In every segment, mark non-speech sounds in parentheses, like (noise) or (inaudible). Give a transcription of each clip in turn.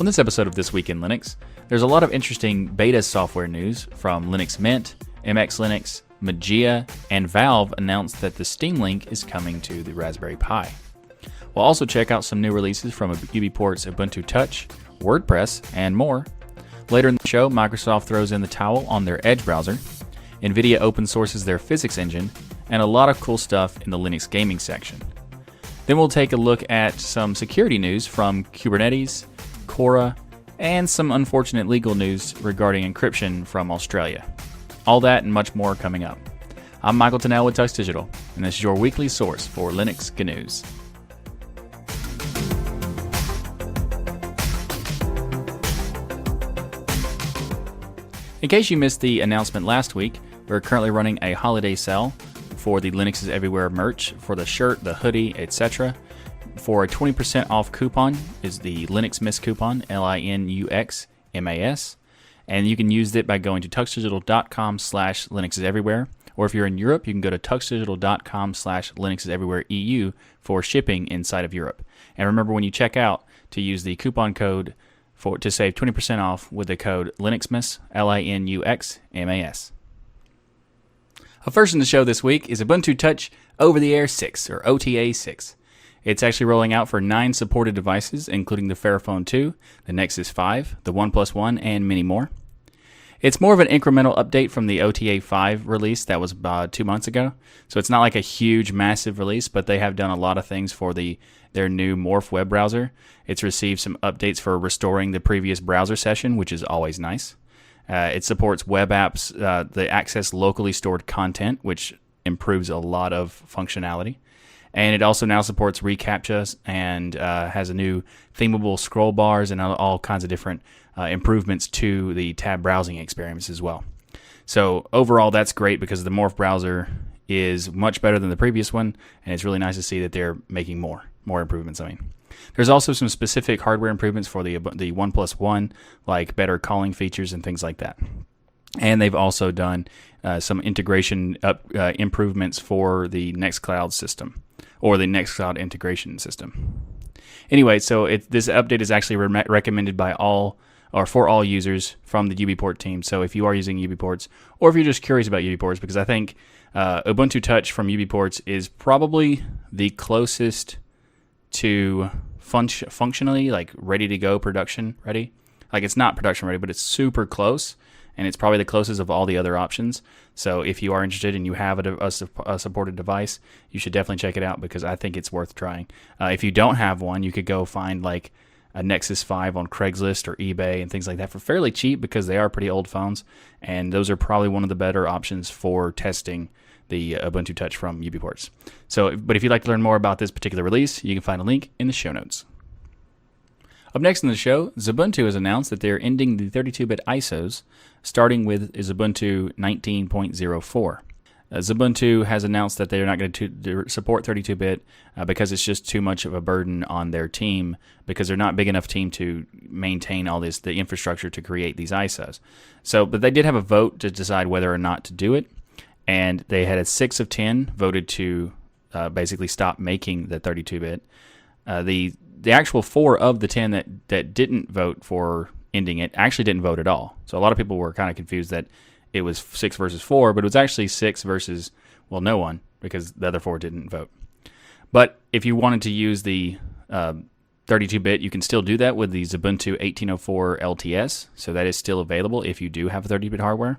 On this episode of This Week in Linux, there's a lot of interesting beta software news from Linux Mint, MX Linux, Mageia, and Valve announced that the Steam Link is coming to the Raspberry Pi. We'll also check out some new releases from UBports' Ubuntu Touch, WordPress, and more. Later in the show, Microsoft throws in the towel on their Edge browser, NVIDIA open sources their physics engine, and a lot of cool stuff in the Linux gaming section. Then we'll take a look at some security news from Kubernetes, Quora, and some unfortunate legal news regarding encryption from Australia. All that and much more coming up. I'm Michael Tunnell with Tux Digital, and this is your weekly source for Linux GNews. In case you missed the announcement last week, we're currently running a holiday sale for the Linux is Everywhere merch for the shirt, the hoodie, etc. For a 20% off coupon is the LinuxMas coupon, L I N U X M A S. And you can use it by going to tuxdigital.com slash Linux is Everywhere. Or if you're in Europe, you can go to tuxdigital.com slash Linux is Everywhere EU for shipping inside of Europe. And remember when you check out to use the coupon code for to save 20% off with the code LinuxMas, L I N U X M A S. L-I-N-U-X-M-A-S. A first in the show this week is Ubuntu Touch Over the Air 6, or OTA 6. It's actually rolling out for nine supported devices, including the Fairphone 2, the Nexus 5, the OnePlus One, and many more. It's more of an incremental update from the OTA 5 release that was uh, two months ago. So it's not like a huge, massive release, but they have done a lot of things for the their new Morph web browser. It's received some updates for restoring the previous browser session, which is always nice. Uh, it supports web apps uh, that access locally stored content, which improves a lot of functionality. And it also now supports reCAPTCHAs and uh, has a new themable scroll bars and all, kinds of different uh, improvements to the tab browsing experience as well. So overall, that's great because the Morph browser is much better than the previous one, and it's really nice to see that they're making more more improvements. I mean, there's also some specific hardware improvements for the the OnePlus One, like better calling features and things like that. And they've also done uh, some integration up uh, improvements for the Nextcloud system or the Nextcloud integration system. Anyway, so it, this update is actually re- recommended by all or for all users from the UBport team. So if you are using UBports, or if you're just curious about UBports, because I think uh, Ubuntu Touch from UBports is probably the closest to fun- functionally like ready to go production ready. Like it's not production ready, but it's super close, and it's probably the closest of all the other options. So if you are interested and you have a, a, a supported device, you should definitely check it out because I think it's worth trying. Uh, if you don't have one, you could go find like a Nexus 5 on Craigslist or eBay and things like that for fairly cheap because they are pretty old phones, and those are probably one of the better options for testing the Ubuntu Touch from UBports. So, but if you'd like to learn more about this particular release, you can find a link in the show notes. Up next in the show, Xubuntu has announced that they're ending the 32-bit ISOs, starting with Xubuntu 19.04. Uh, Xubuntu has announced that they're not going to support 32-bit uh, because it's just too much of a burden on their team because they're not big enough team to maintain all this the infrastructure to create these ISOs. So, but they did have a vote to decide whether or not to do it and they had a six of ten voted to uh, basically stop making the 32-bit. Uh, the the actual four of the ten that that didn't vote for ending it actually didn't vote at all. So a lot of people were kind of confused that it was six versus four, but it was actually six versus well, no one because the other four didn't vote. But if you wanted to use the 32-bit, um, you can still do that with the Xubuntu 1804 LTS. So that is still available if you do have 30-bit hardware.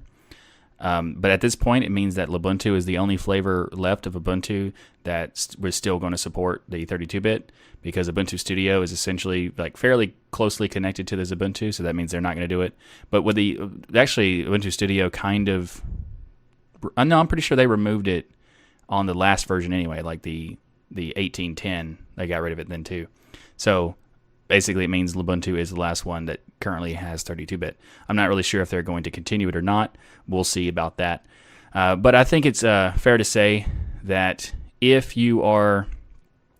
Um, but at this point, it means that Lubuntu is the only flavor left of Ubuntu that we're still going to support the 32-bit because Ubuntu Studio is essentially like fairly closely connected to the Ubuntu, so that means they're not going to do it. But with the actually Ubuntu Studio kind of, uh, no, I'm pretty sure they removed it on the last version anyway, like the the 1810. They got rid of it then too. So basically it means Lubuntu is the last one that currently has 32-bit. I'm not really sure if they're going to continue it or not. We'll see about that. Uh, but I think it's uh, fair to say that if you are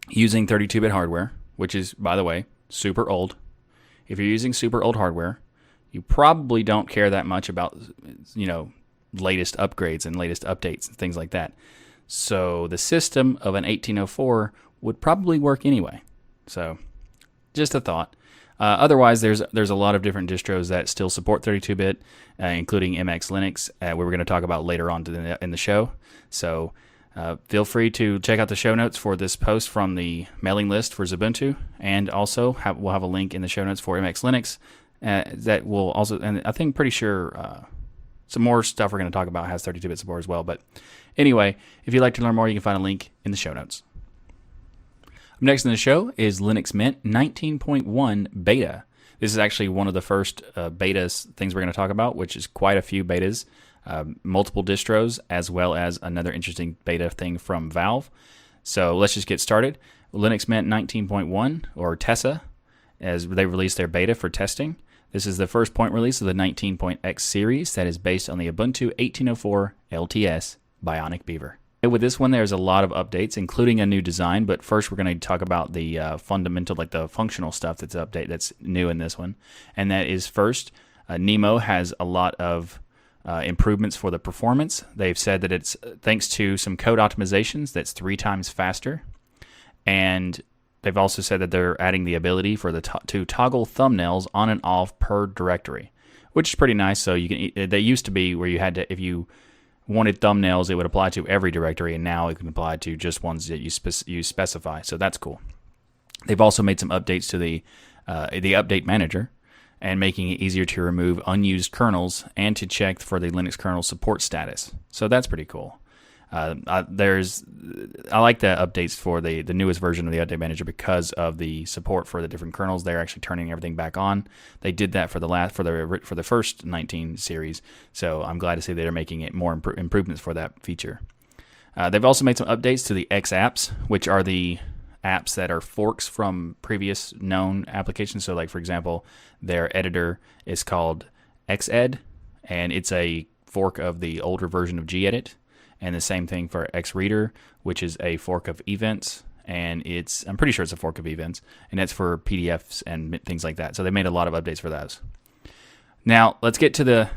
using 32-bit hardware, which is, by the way, super old, if you're using super old hardware, you probably don't care that much about, you know, latest upgrades and latest updates and things like that. So the system of an 1804 would probably work anyway. So just a thought. Uh, otherwise, there's there's a lot of different distros that still support 32-bit, uh, including MX Linux, uh, we we're going to talk about later on the, in the show. So uh, feel free to check out the show notes for this post from the mailing list for Xubuntu, and also have, we'll have a link in the show notes for MX Linux uh, that will also, and I think pretty sure uh, some more stuff we're going to talk about has 32-bit support as well. But anyway, if you'd like to learn more, you can find a link in the show notes. Next in the show is Linux Mint 19.1 beta. This is actually one of the first uh, betas things we're going to talk about, which is quite a few betas um, multiple distros, as well as another interesting beta thing from Valve. So let's just get started. Linux Mint 19.1 or Tessa, as they released their beta for testing. This is the first point release of the 19.x series that is based on the Ubuntu 1804 LTS Bionic Beaver. With this one, there's a lot of updates, including a new design. But first, we're going to talk about the uh, fundamental, like the functional stuff that's update that's new in this one, and that is first, uh, Nemo has a lot of uh, improvements for the performance. They've said that it's uh, thanks to some code optimizations that's three times faster, and they've also said that they're adding the ability for the to, to toggle thumbnails on and off per directory, which is pretty nice. So you can they used to be where you had to if you wanted thumbnails, it would apply to every directory, and now it can apply to just ones that you you specify. So that's cool. They've also made some updates to the uh, the update manager, and making it easier to remove unused kernels and to check for the Linux kernel support status. So that's pretty cool. Uh, I, there's I like the updates for the the newest version of the update manager because of the support for the different kernels. They're actually turning everything back on. They did that for the last for the for the first 19 series. So I'm glad to see they're making it more imp- improvements for that feature. Uh, they've also made some updates to the X apps, which are the apps that are forks from previous known applications. So, like for example, their editor is called Xed, and it's a fork of the older version of gedit. And the same thing for Xreader, which is a fork of Evince, and it's I'm pretty sure it's a fork of Evince, and that's for PDFs and things like that. So they made a lot of updates for those. Now let's get to the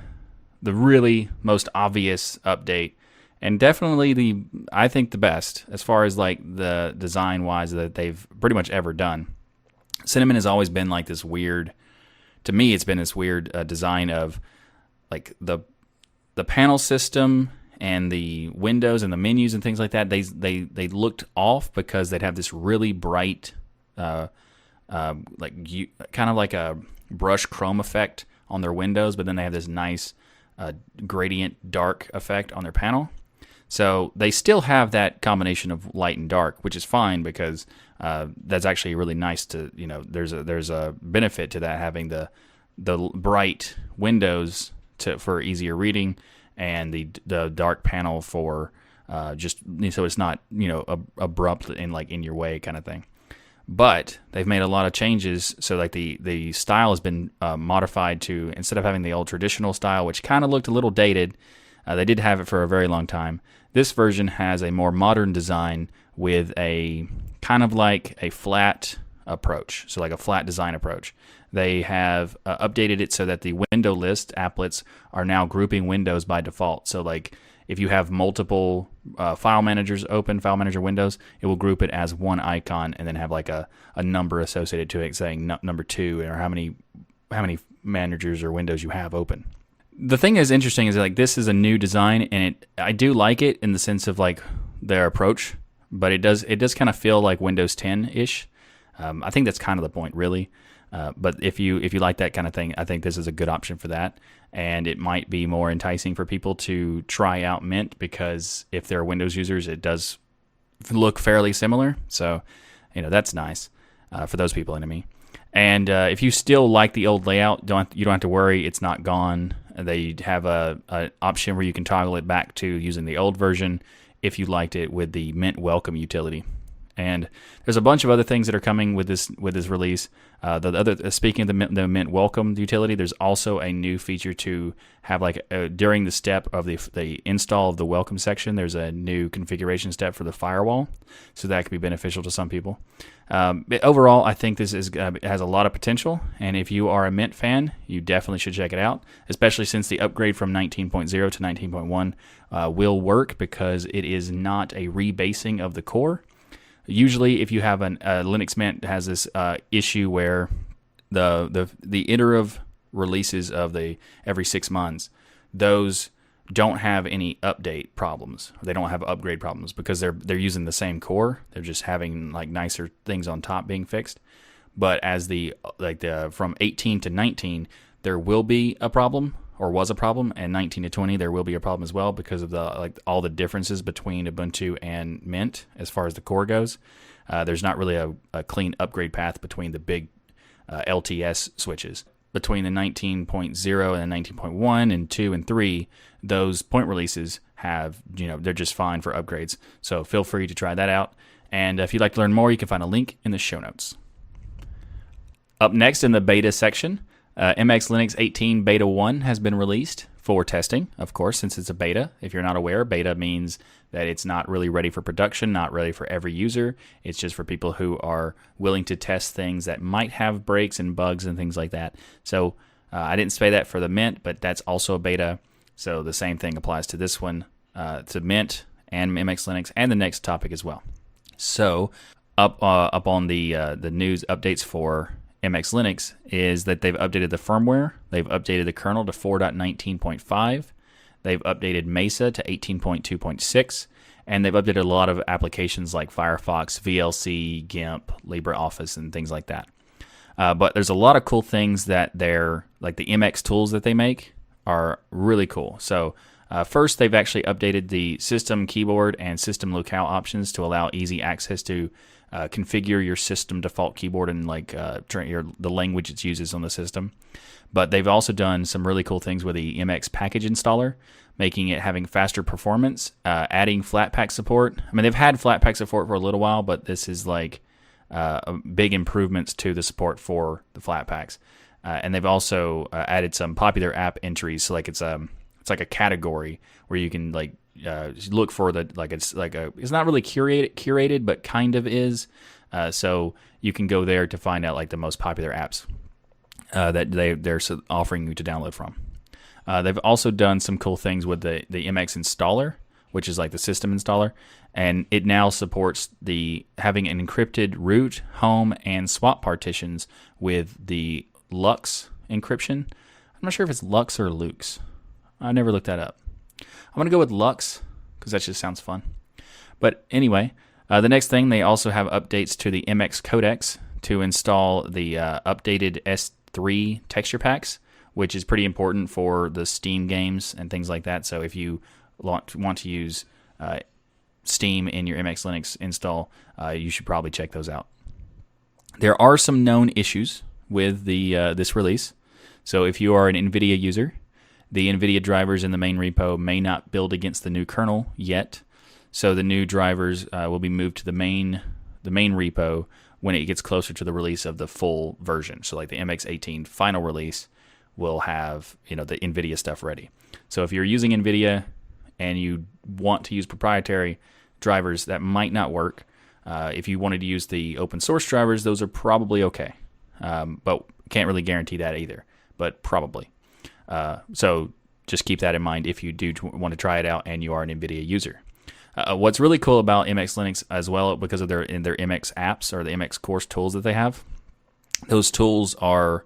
the really most obvious update and definitely the I think the best as far as like the design wise that they've pretty much ever done. Cinnamon has always been like this weird. To me, it's been this weird uh, design of like the the panel system and the windows and the menus and things like that. They they they looked off because they'd have this really bright, uh, uh, like you, kind of like a brush chrome effect on their windows, but then they have this nice uh, gradient dark effect on their panel. So they still have that combination of light and dark, which is fine because uh, that's actually really nice to you know. There's a there's a benefit to that having the the bright windows to for easier reading and the the dark panel for uh, just so it's not you know ab- abrupt and like in your way kind of thing. But they've made a lot of changes, so like the the style has been uh, modified to instead of having the old traditional style, which kind of looked a little dated uh, they did have it for a very long time. This version has a more modern design with a kind of like a flat approach, so like a flat design approach. They have uh, updated it so that the window list applets are now grouping windows by default. So like if you have multiple uh, file managers open, file manager windows, it will group it as one icon and then have like a, a number associated to it saying number two or how many how many managers or windows you have open the thing is interesting is like this is a new design and it I do like it in the sense of like their approach, but it does it does kind of feel like Windows 10 ish. Um, I think that's kind of the point, really. Uh, but if you if you like that kind of thing, I think this is a good option for that, and it might be more enticing for people to try out Mint because if they're Windows users, it does look fairly similar. So, you know that's nice uh, for those people me. And uh, if you still like the old layout, don't you don't have to worry; it's not gone. They have a, a option where you can toggle it back to using the old version if you liked it with the Mint Welcome utility. And there's a bunch of other things that are coming with this with this release. Uh, the other, uh, speaking of the Mint, the Mint Welcome utility, there's also a new feature to have like uh, during the step of the the install of the Welcome section. There's a new configuration step for the firewall, so that could be beneficial to some people. Um, overall, I think this is uh, has a lot of potential, and if you are a Mint fan, you definitely should check it out. Especially since the upgrade from 19.0 to 19.1 uh, will work because it is not a rebasing of the core Usually, if you have an, a Linux Mint has this uh, issue where the the the iterative releases of the every six months, those don't have any update problems. They don't have upgrade problems because they're they're using the same core. They're just having like nicer things on top being fixed. But as the like the from 18 to 19, there will be a problem or was a problem, and 19 to 20 there will be a problem as well because of the like all the differences between Ubuntu and Mint as far as the core goes. Uh, there's not really a, a, clean upgrade path between the big uh, LTS switches. Between the 19.0 and the 19.1 and 2 and 3, those point releases have, you know, they're just fine for upgrades. So feel free to try that out. And if you'd like to learn more, you can find a link in the show notes. Up next in the beta section, uh, MX Linux 18 Beta 1 has been released for testing, of course, since it's a beta. If you're not aware, beta means that it's not really ready for production, not ready for every user. It's just for people who are willing to test things that might have breaks and bugs and things like that. So uh, I didn't say that for the Mint, but that's also a beta. So the same thing applies to this one, uh, to Mint and MX Linux, and the next topic as well. So up uh, up on the uh, the news updates for MX Linux is that they've updated the firmware, they've updated the kernel to 4.19.5, they've updated Mesa to 18.2.6, and they've updated a lot of applications like Firefox, VLC, GIMP, LibreOffice, and things like that. Uh, but there's a lot of cool things that they're like the MX tools that they make are really cool. So uh, first, they've actually updated the system keyboard and system locale options to allow easy access to uh, configure your system default keyboard and like uh, your, the language it uses on the system. But they've also done some really cool things with the MX package installer, making it having faster performance, uh, adding Flatpak support. I mean, they've had Flatpak support for a little while, but this is like uh, big improvements to the support for the Flatpaks. Uh, and they've also uh, added some popular app entries, so like it's um it's like a category where you can like uh, look for the like it's like a it's not really curated curated but kind of is. Uh, so you can go there to find out like the most popular apps uh, that they they're offering you to download from. Uh, they've also done some cool things with the the mx installer which is like the system installer and it now supports the having an encrypted root home and swap partitions with the LUKS encryption. I'm not sure if it's lux or lux i never looked that up I'm going to go with Lux because that just sounds fun. But anyway, uh, the next thing, they also have updates to the MX codecs to install the uh, updated S3 texture packs, which is pretty important for the Steam games and things like that. So if you want to use uh, Steam in your MX Linux install, uh, you should probably check those out. There are some known issues with the uh, this release. So if you are an NVIDIA user, the NVIDIA drivers in the main repo may not build against the new kernel yet, so the new drivers uh, will be moved to the main the main repo when it gets closer to the release of the full version. So like the MX18 final release will have you know the NVIDIA stuff ready. So if you're using NVIDIA and you want to use proprietary drivers, that might not work. Uh, if you wanted to use the open source drivers, those are probably okay, um, but can't really guarantee that either. But probably. Uh, so just keep that in mind if you do want to try it out and you are an NVIDIA user. Uh, what's really cool about MX Linux as well, because of their in their MX apps or the MX course tools that they have, those tools are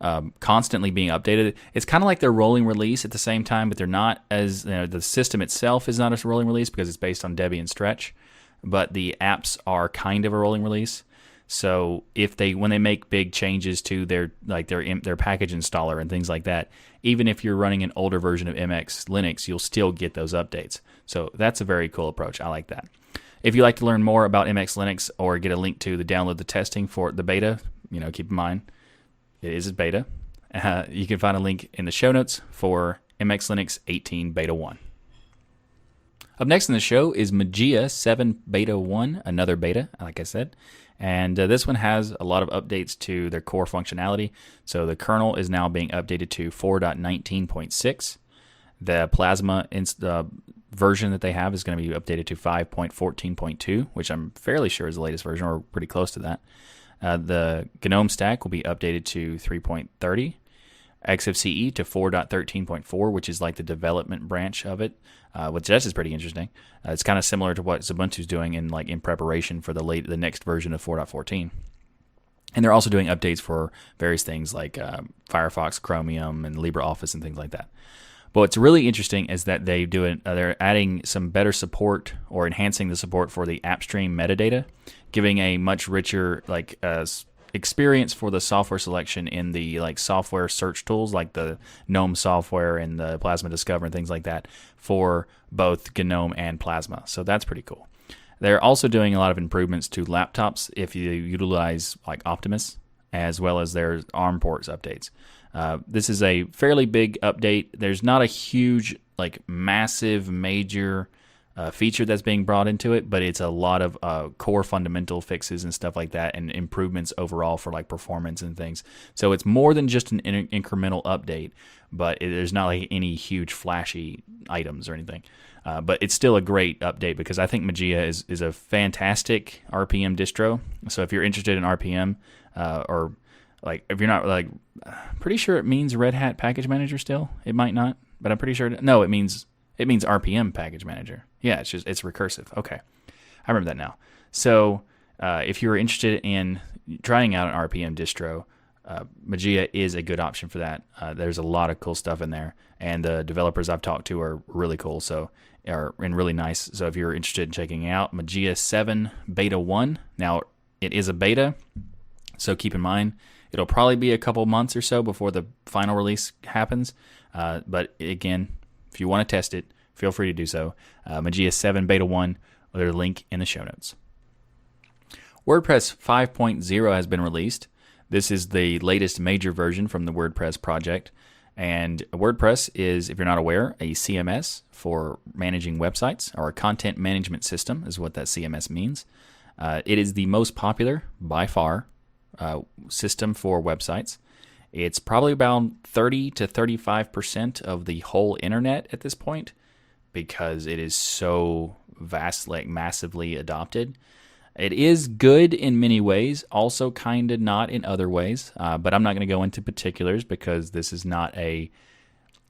um, constantly being updated. It's kind of like they're rolling release at the same time, but they're not as you know, the system itself is not a rolling release because it's based on Debian Stretch, but the apps are kind of a rolling release. So if they when they make big changes to their like their their package installer and things like that, even if you're running an older version of MX Linux, you'll still get those updates. So that's a very cool approach. I like that. If you'd like to learn more about MX Linux or get a link to the download the testing for the beta, you know, keep in mind it is a beta. Uh, you can find a link in the show notes for MX Linux 18 Beta 1. Up next in the show is Mageia 7 Beta 1, another beta, like I said. And uh, this one has a lot of updates to their core functionality. So the kernel is now being updated to 4.19.6. The Plasma inst- uh, version that they have is going to be updated to 5.14.2, which I'm fairly sure is the latest version, or pretty close to that. Uh, the GNOME stack will be updated to 3.30. XFCE to 4.13.4, which is like the development branch of it, uh, which this is pretty interesting. Uh, it's kind of similar to what Ubuntu's doing in like in preparation for the late the next version of 4.14. And they're also doing updates for various things like uh, Firefox, Chromium, and LibreOffice and things like that. But what's really interesting is that they do it. Uh, they're adding some better support or enhancing the support for the AppStream metadata, giving a much richer like uh, experience for the software selection in the like software search tools like the GNOME software and the Plasma Discover and things like that for both GNOME and Plasma. So that's pretty cool. They're also doing a lot of improvements to laptops if you utilize like Optimus, as well as their ARM ports updates. Uh, this is a fairly big update. There's not a huge, like, massive, major uh, feature that's being brought into it, but it's a lot of uh, core fundamental fixes and stuff like that, and improvements overall for like performance and things. So it's more than just an in- incremental update, but it, there's not like any huge flashy items or anything. Uh, but it's still a great update because I think Mageia is is a fantastic RPM distro. So if you're interested in RPM uh, or like if you're not like pretty sure it means Red Hat Package Manager still. It might not, but I'm pretty sure. It, no, it means it means RPM Package Manager. Yeah, it's just it's recursive. Okay, I remember that now. So uh, if you're interested in trying out an RPM distro, uh, Mageia is a good option for that. Uh, there's a lot of cool stuff in there, and the developers I've talked to are really cool. So are and really nice. So if you're interested in checking out Mageia 7 Beta 1, now it is a beta, so keep in mind It'll probably be a couple months or so before the final release happens. Uh, but again, if you want to test it, feel free to do so. Uh, Mageia 7 Beta 1, there's a link in the show notes. WordPress 5.0 has been released. This is the latest major version from the WordPress project. And WordPress is, if you're not aware, a CMS for managing websites, or a content management system is what that CMS means. Uh, it is the most popular by far uh, system for websites. It's probably about 30 to 35% of the whole internet at this point because it is so vast, like massively adopted. It is good in many ways, also kind of not in other ways. Uh, but I'm not going to go into particulars because this is not a,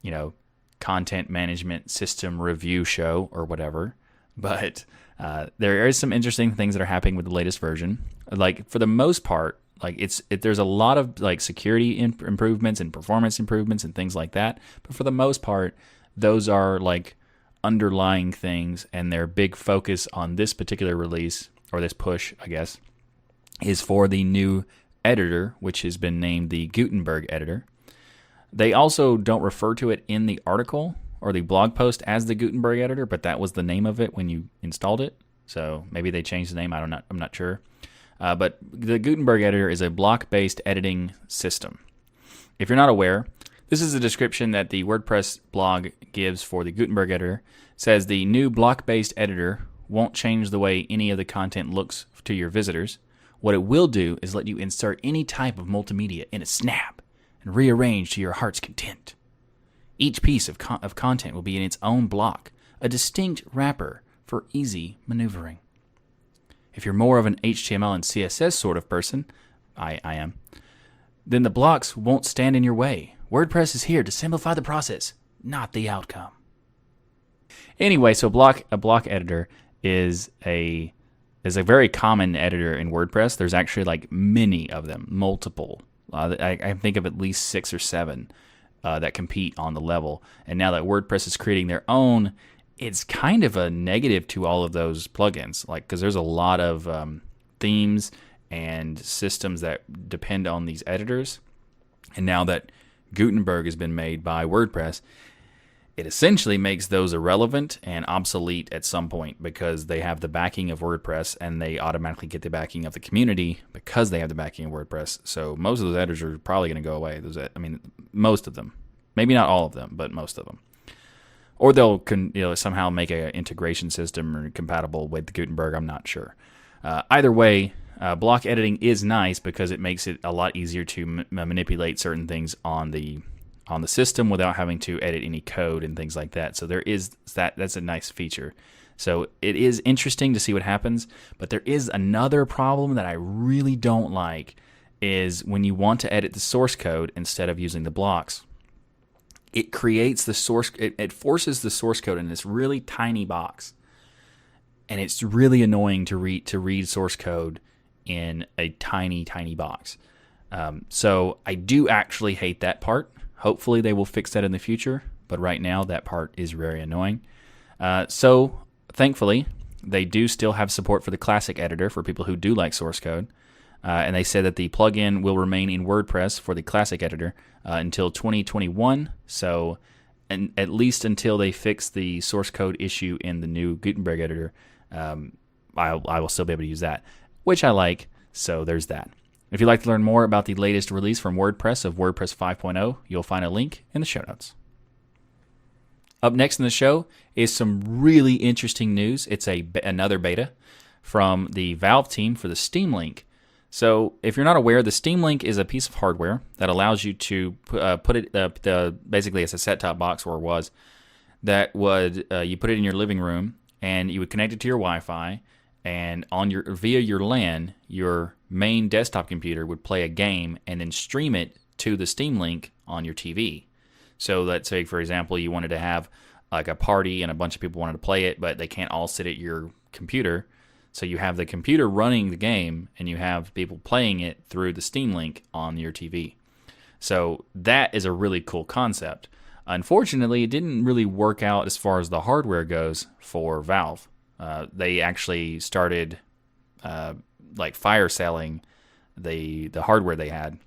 you know, content management system review show or whatever. But uh, there is some interesting things that are happening with the latest version. Like for the most part, like it's it, there's a lot of like security imp- improvements and performance improvements and things like that but for the most part those are like underlying things and their big focus on this particular release or this push i guess is for the new editor which has been named the gutenberg editor. They also don't refer to it in the article or the blog post as the gutenberg editor but that was the name of it when you installed it. So maybe they changed the name i don't know i'm not sure. Uh, but the Gutenberg editor is a block based editing system. If you're not aware, this is a description that the WordPress blog gives for the Gutenberg editor. It says the new block based editor won't change the way any of the content looks to your visitors. What it will do is let you insert any type of multimedia in a snap and rearrange to your heart's content. Each piece of, con- of content will be in its own block, a distinct wrapper for easy maneuvering. If you're more of an HTML and CSS sort of person, I, I am, then the blocks won't stand in your way. WordPress is here to simplify the process, not the outcome. Anyway, so block a block editor is a is a very common editor in WordPress. There's actually like many of them, multiple. Uh, I, I, think of at least six or seven uh, that compete on the level. And now that WordPress is creating their own, it's kind of a negative to all of those plugins, like because there's a lot of um, themes and systems that depend on these editors. And now that Gutenberg has been made by WordPress, it essentially makes those irrelevant and obsolete at some point because they have the backing of WordPress and they automatically get the backing of the community because they have the backing of WordPress. So most of those editors are probably going to go away. Those, I mean, most of them, maybe not all of them, but most of them or they'll con, you know, somehow make an integration system compatible with Gutenberg. I'm not sure. Uh, either way, uh, block editing is nice because it makes it a lot easier to m- manipulate certain things on the on the system without having to edit any code and things like that. So there is that. That's a nice feature. So it is interesting to see what happens. But there is another problem that I really don't like is when you want to edit the source code instead of using the blocks it creates the source it, it forces the source code in this really tiny box and it's really annoying to read to read source code in a tiny, tiny box. Um, so I do actually hate that part. Hopefully, they will fix that in the future, but right now, that part is very annoying. Uh, so, thankfully, they do still have support for the classic editor for people who do like source code. Uh, and they said that the plugin will remain in WordPress for the classic editor uh, until 2021. So, and at least until they fix the source code issue in the new Gutenberg editor, um, I'll, I will still be able to use that, which I like. So there's that. If you'd like to learn more about the latest release from WordPress of WordPress 5.0, you'll find a link in the show notes. Up next in the show is some really interesting news. It's a another beta from the Valve team for the Steam Link. So, if you're not aware, the Steam Link is a piece of hardware that allows you to uh, put it uh, the, basically it's a set-top box or was that would uh, you put it in your living room and you would connect it to your Wi-Fi and on your via your LAN, your main desktop computer would play a game and then stream it to the Steam Link on your TV. So let's say, for example, you wanted to have like a party and a bunch of people wanted to play it, but they can't all sit at your computer. So you have the computer running the game and you have people playing it through the Steam Link on your TV. So that is a really cool concept. Unfortunately, it didn't really work out as far as the hardware goes for Valve. Uh, they actually started uh, like fire selling the the hardware they had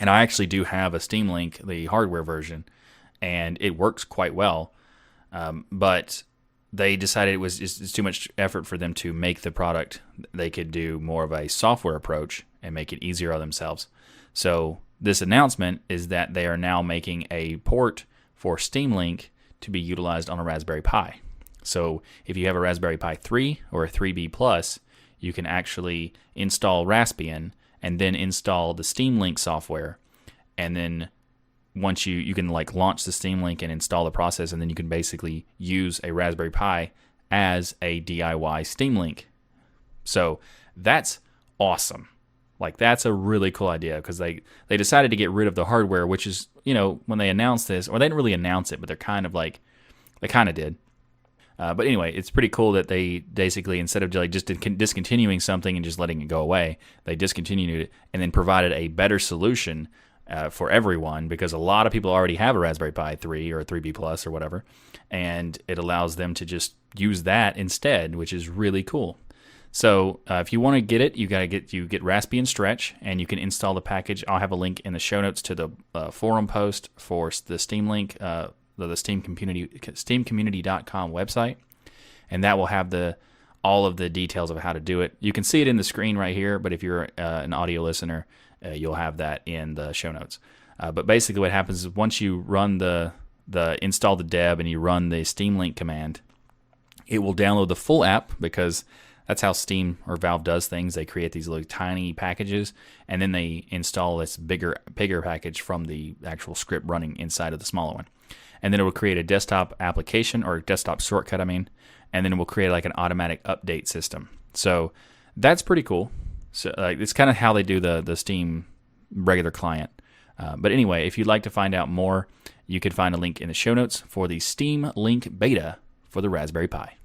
and I actually do have a Steam Link, the hardware version, and it works quite well. Um, but they decided it was just, too much effort for them to make the product. They could do more of a software approach and make it easier on themselves. So this announcement is that they are now making a port for Steam Link to be utilized on a Raspberry Pi. So if you have a Raspberry Pi 3 or a 3B Plus, you can actually install Raspbian and then install the Steam Link software. And then once you you can like launch the Steam Link and install the process, and then you can basically use a Raspberry Pi as a DIY Steam Link. So that's awesome. Like that's a really cool idea because they they decided to get rid of the hardware, which is you know when they announced this, or they didn't really announce it, but they're kind of like they kind of did. Uh, but anyway, it's pretty cool that they basically instead of like just discontinuing something and just letting it go away, they discontinued it and then provided a better solution uh, for everyone because a lot of people already have a Raspberry Pi 3 or a 3B Plus or whatever, and it allows them to just use that instead, which is really cool. So uh, if you want to get it, you got to get you get Raspbian Stretch, and you can install the package. I'll have a link in the show notes to the uh, forum post for the Steam Link uh, the, Steam community steamcommunity.com website, and that will have the all of the details of how to do it. You can see it in the screen right here, but if you're uh, an audio listener, uh, you'll have that in the show notes. Uh, but basically, what happens is once you run the the install the deb and you run the Steam Link command, it will download the full app because that's how Steam or Valve does things. They create these little tiny packages and then they install this bigger bigger package from the actual script running inside of the smaller one and then it will create a desktop application or desktop shortcut, I mean, and then it will create like an automatic update system. So that's pretty cool. So like it's kind of how they do the the Steam regular client. Uh, but anyway, if you'd like to find out more, you can find a link in the show notes for the Steam Link beta for the Raspberry Pi.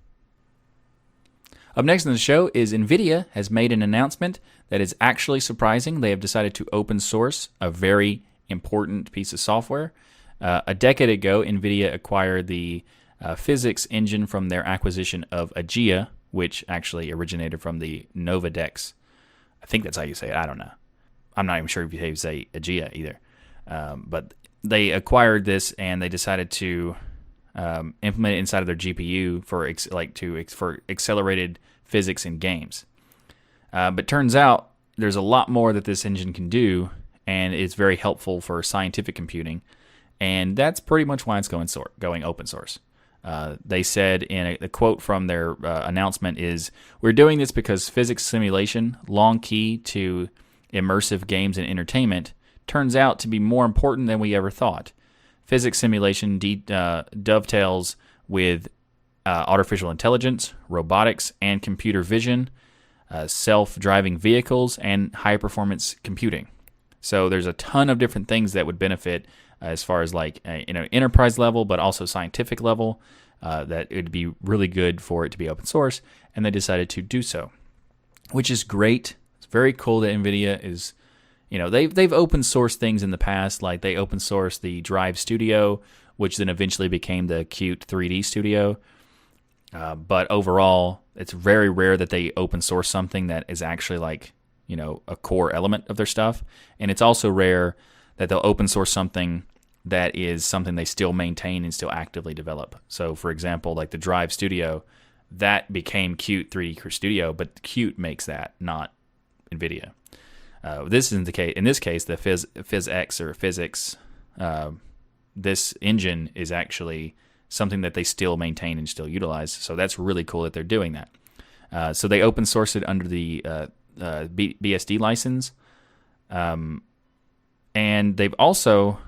Up next in the show is NVIDIA has made an announcement that is actually surprising. They have decided to open source a very important piece of software uh, a decade ago, NVIDIA acquired the uh, physics engine from their acquisition of Ageia, which actually originated from the NovodeX. I think that's how you say it. I don't know. I'm not even sure if you say Ageia either. Um, but they acquired this and they decided to um, implement it inside of their GPU for ex- like to ex- for accelerated physics in games. Uh, but turns out there's a lot more that this engine can do, and it's very helpful for scientific computing and that's pretty much why it's going sort going open source. Uh, they said in a, a quote from their uh, announcement is, "We're doing this because physics simulation, long key to immersive games and entertainment, turns out to be more important than we ever thought. Physics simulation de- uh, dovetails with uh, artificial intelligence, robotics, and computer vision, uh, self-driving vehicles, and high-performance computing. So there's a ton of different things that would benefit as far as like a, you know enterprise level, but also scientific level. Uh, that it would be really good for it to be open source, and they decided to do so, which is great It's very cool that NVIDIA is, you know, they've they've open sourced things in the past, like they open sourced the Drive Studio, which then eventually became the Qt 3D Studio. Uh, but overall, it's very rare that they open source something that is actually like you know a core element of their stuff, and it's also rare that they'll open source something that is something they still maintain and still actively develop. So, for example, like the Drive Studio, that became Qt 3D Studio, but Qt makes that, not NVIDIA. Uh, this is the case. In this case, the Phys PhysX or Physics, uh, this engine is actually something that they still maintain and still utilize. So that's really cool that they're doing that. Uh, so they open source it under the uh, uh, B- BSD license, um, and they've also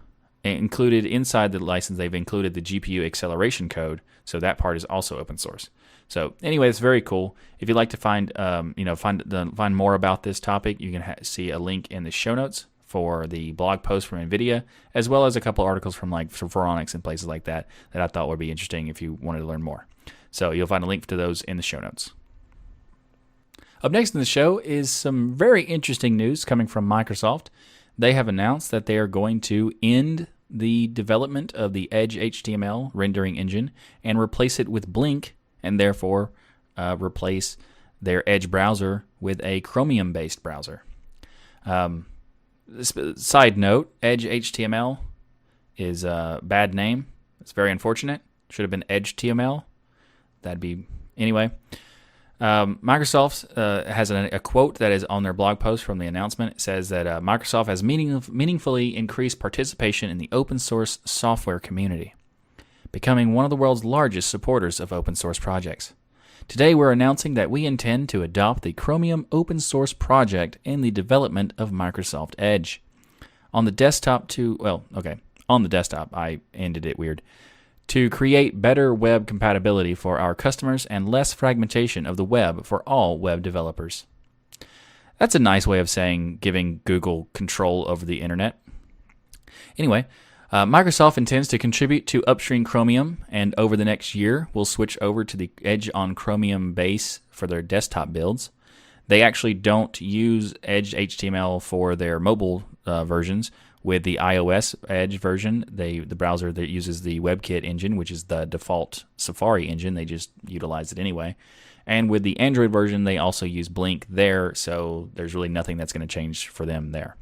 included inside the license. They've included the GPU acceleration code, so that part is also open source. So anyway, it's very cool. If you'd like to find, um, you know, find the, find more about this topic, you can ha- see a link in the show notes for the blog post from NVIDIA, as well as a couple articles from like Phoronix and places like that that I thought would be interesting if you wanted to learn more. So you'll find a link to those in the show notes. Up next in the show is some very interesting news coming from Microsoft. They have announced that they are going to end the development of the Edge HTML rendering engine and replace it with Blink and therefore uh, replace their Edge browser with a Chromium based browser. Um, side note Edge HTML is a bad name. It's very unfortunate. Should have been Edge TML. That'd be. Anyway. Um, Microsoft uh, has a, a, quote that is on their blog post from the announcement. It says that uh, Microsoft has meaning, meaningfully increased participation in the open source software community becoming one of the world's largest supporters of open source projects. Today, we're announcing that we intend to adopt the Chromium open source project in the development of Microsoft Edge. On the desktop, to, well, okay, on the desktop, I ended it weird. To create better web compatibility for our customers and less fragmentation of the web for all web developers. That's a nice way of saying giving Google control over the internet. Anyway, uh, Microsoft intends to contribute to upstream Chromium, and over the next year, will switch over to the Edge on Chromium base for their desktop builds. They actually don't use Edge HTML for their mobile uh, versions. With the iOS Edge version, they the browser that uses the WebKit engine, which is the default Safari engine, they just utilize it anyway. And with the Android version, they also use Blink there, so there's really nothing that's going to change for them there.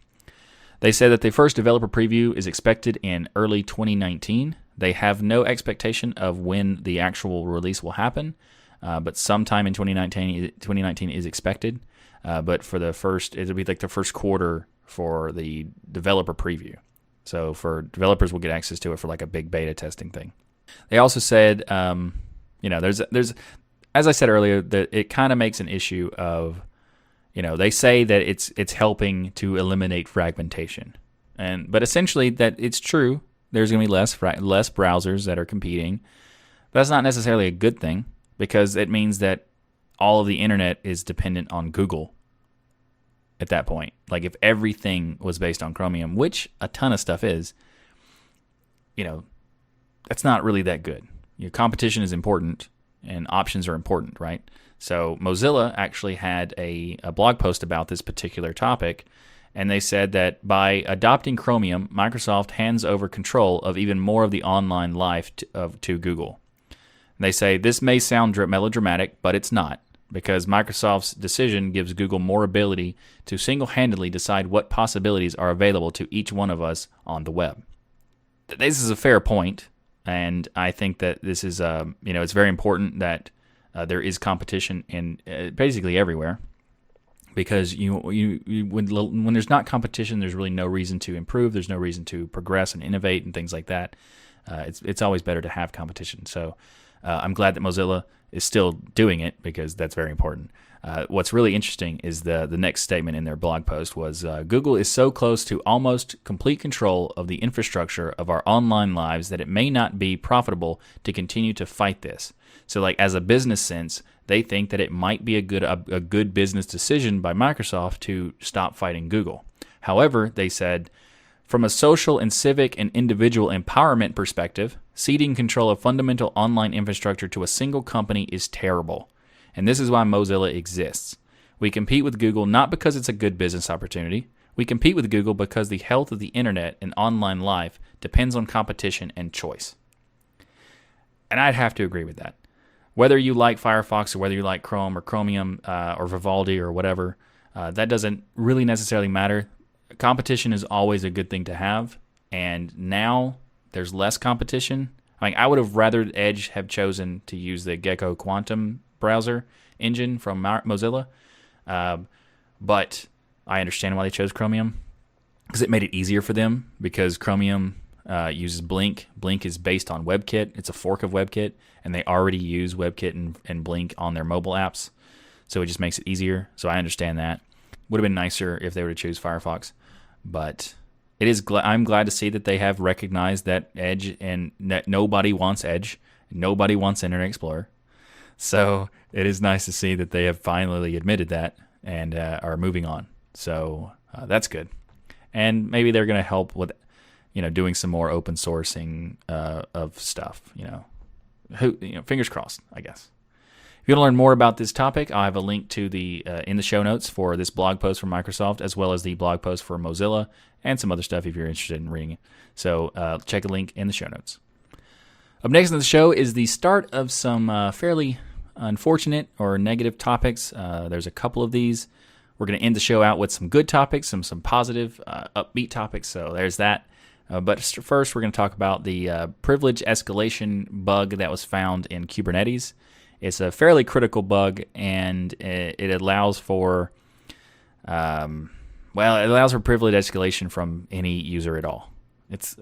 They say that the first developer preview is expected in early 2019. They have no expectation of when the actual release will happen, uh, but sometime in 2019, 2019 is expected. Uh, but for the first, it'll be like the first quarter for the developer preview. So for developers, will get access to it for like a big beta testing thing. They also said, um, you know, there's there's as I said earlier, that it kind of makes an issue of you know, they say that it's it's helping to eliminate fragmentation, and but essentially that it's true. There's going to be less less browsers that are competing. But that's not necessarily a good thing because it means that all of the internet is dependent on Google at that point. Like if everything was based on Chromium, which a ton of stuff is, you know, that's not really that good. Your competition is important and options are important, right? So Mozilla actually had a, a blog post about this particular topic, and they said that by adopting Chromium, Microsoft hands over control of even more of the online life to, of, to Google. And they say this may sound melodramatic, but it's not, because Microsoft's decision gives Google more ability to single handedly decide what possibilities are available to each one of us on the web. This is a fair point, and I think that this is, um, you know, it's very important that uh, there is competition in uh, basically everywhere because you, you, you when, when there's not competition, there's really no reason to improve. There's no reason to progress and innovate and things like that. Uh, it's it's always better to have competition. So uh, I'm glad that Mozilla is still doing it because that's very important. Uh, what's really interesting is the the next statement in their blog post was uh, Google is so close to almost complete control of the infrastructure of our online lives that it may not be profitable to continue to fight this. So, like as a business sense, they think that it might be a good a, a good business decision by Microsoft to stop fighting Google. However, they said. From a social and civic and individual empowerment perspective, ceding control of fundamental online infrastructure to a single company is terrible. And this is why Mozilla exists. We compete with Google not because it's a good business opportunity. We compete with Google because the health of the internet and online life depends on competition and choice. And I'd have to agree with that. Whether you like Firefox or whether you like Chrome or Chromium uh, or Vivaldi or whatever, uh, that doesn't really necessarily matter. Competition is always a good thing to have. And now there's less competition. I mean, I would have rather Edge have chosen to use the Gecko Quantum browser engine from Mozilla. Um, but I understand why they chose Chromium because it made it easier for them because Chromium uh, uses Blink. Blink is based on WebKit. It's a fork of WebKit, and they already use WebKit and, and Blink on their mobile apps. So it just makes it easier. So I understand that. Would have been nicer if they were to choose Firefox, but it is. Gl- I'm glad to see that they have recognized that Edge and that nobody wants Edge, nobody wants Internet Explorer. So it is nice to see that they have finally admitted that and uh, are moving on. So uh, that's good. And maybe they're going to help with, you know, doing some more open sourcing uh, of stuff. You know, who you know, fingers crossed. I guess. If you want to learn more about this topic, I have a link to the uh, in the show notes for this blog post from Microsoft, as well as the blog post for Mozilla and some other stuff if you're interested in reading it. So uh, check the link in the show notes. Up next in the show is the start of some uh, fairly unfortunate or negative topics. Uh, there's a couple of these. We're going to end the show out with some good topics, some some positive, uh, upbeat topics. So there's that. Uh, but first, we're going to talk about the uh, privilege escalation bug that was found in Kubernetes. It's a fairly critical bug, and it, it allows for, um, well, it allows for privilege escalation from any user at all. It's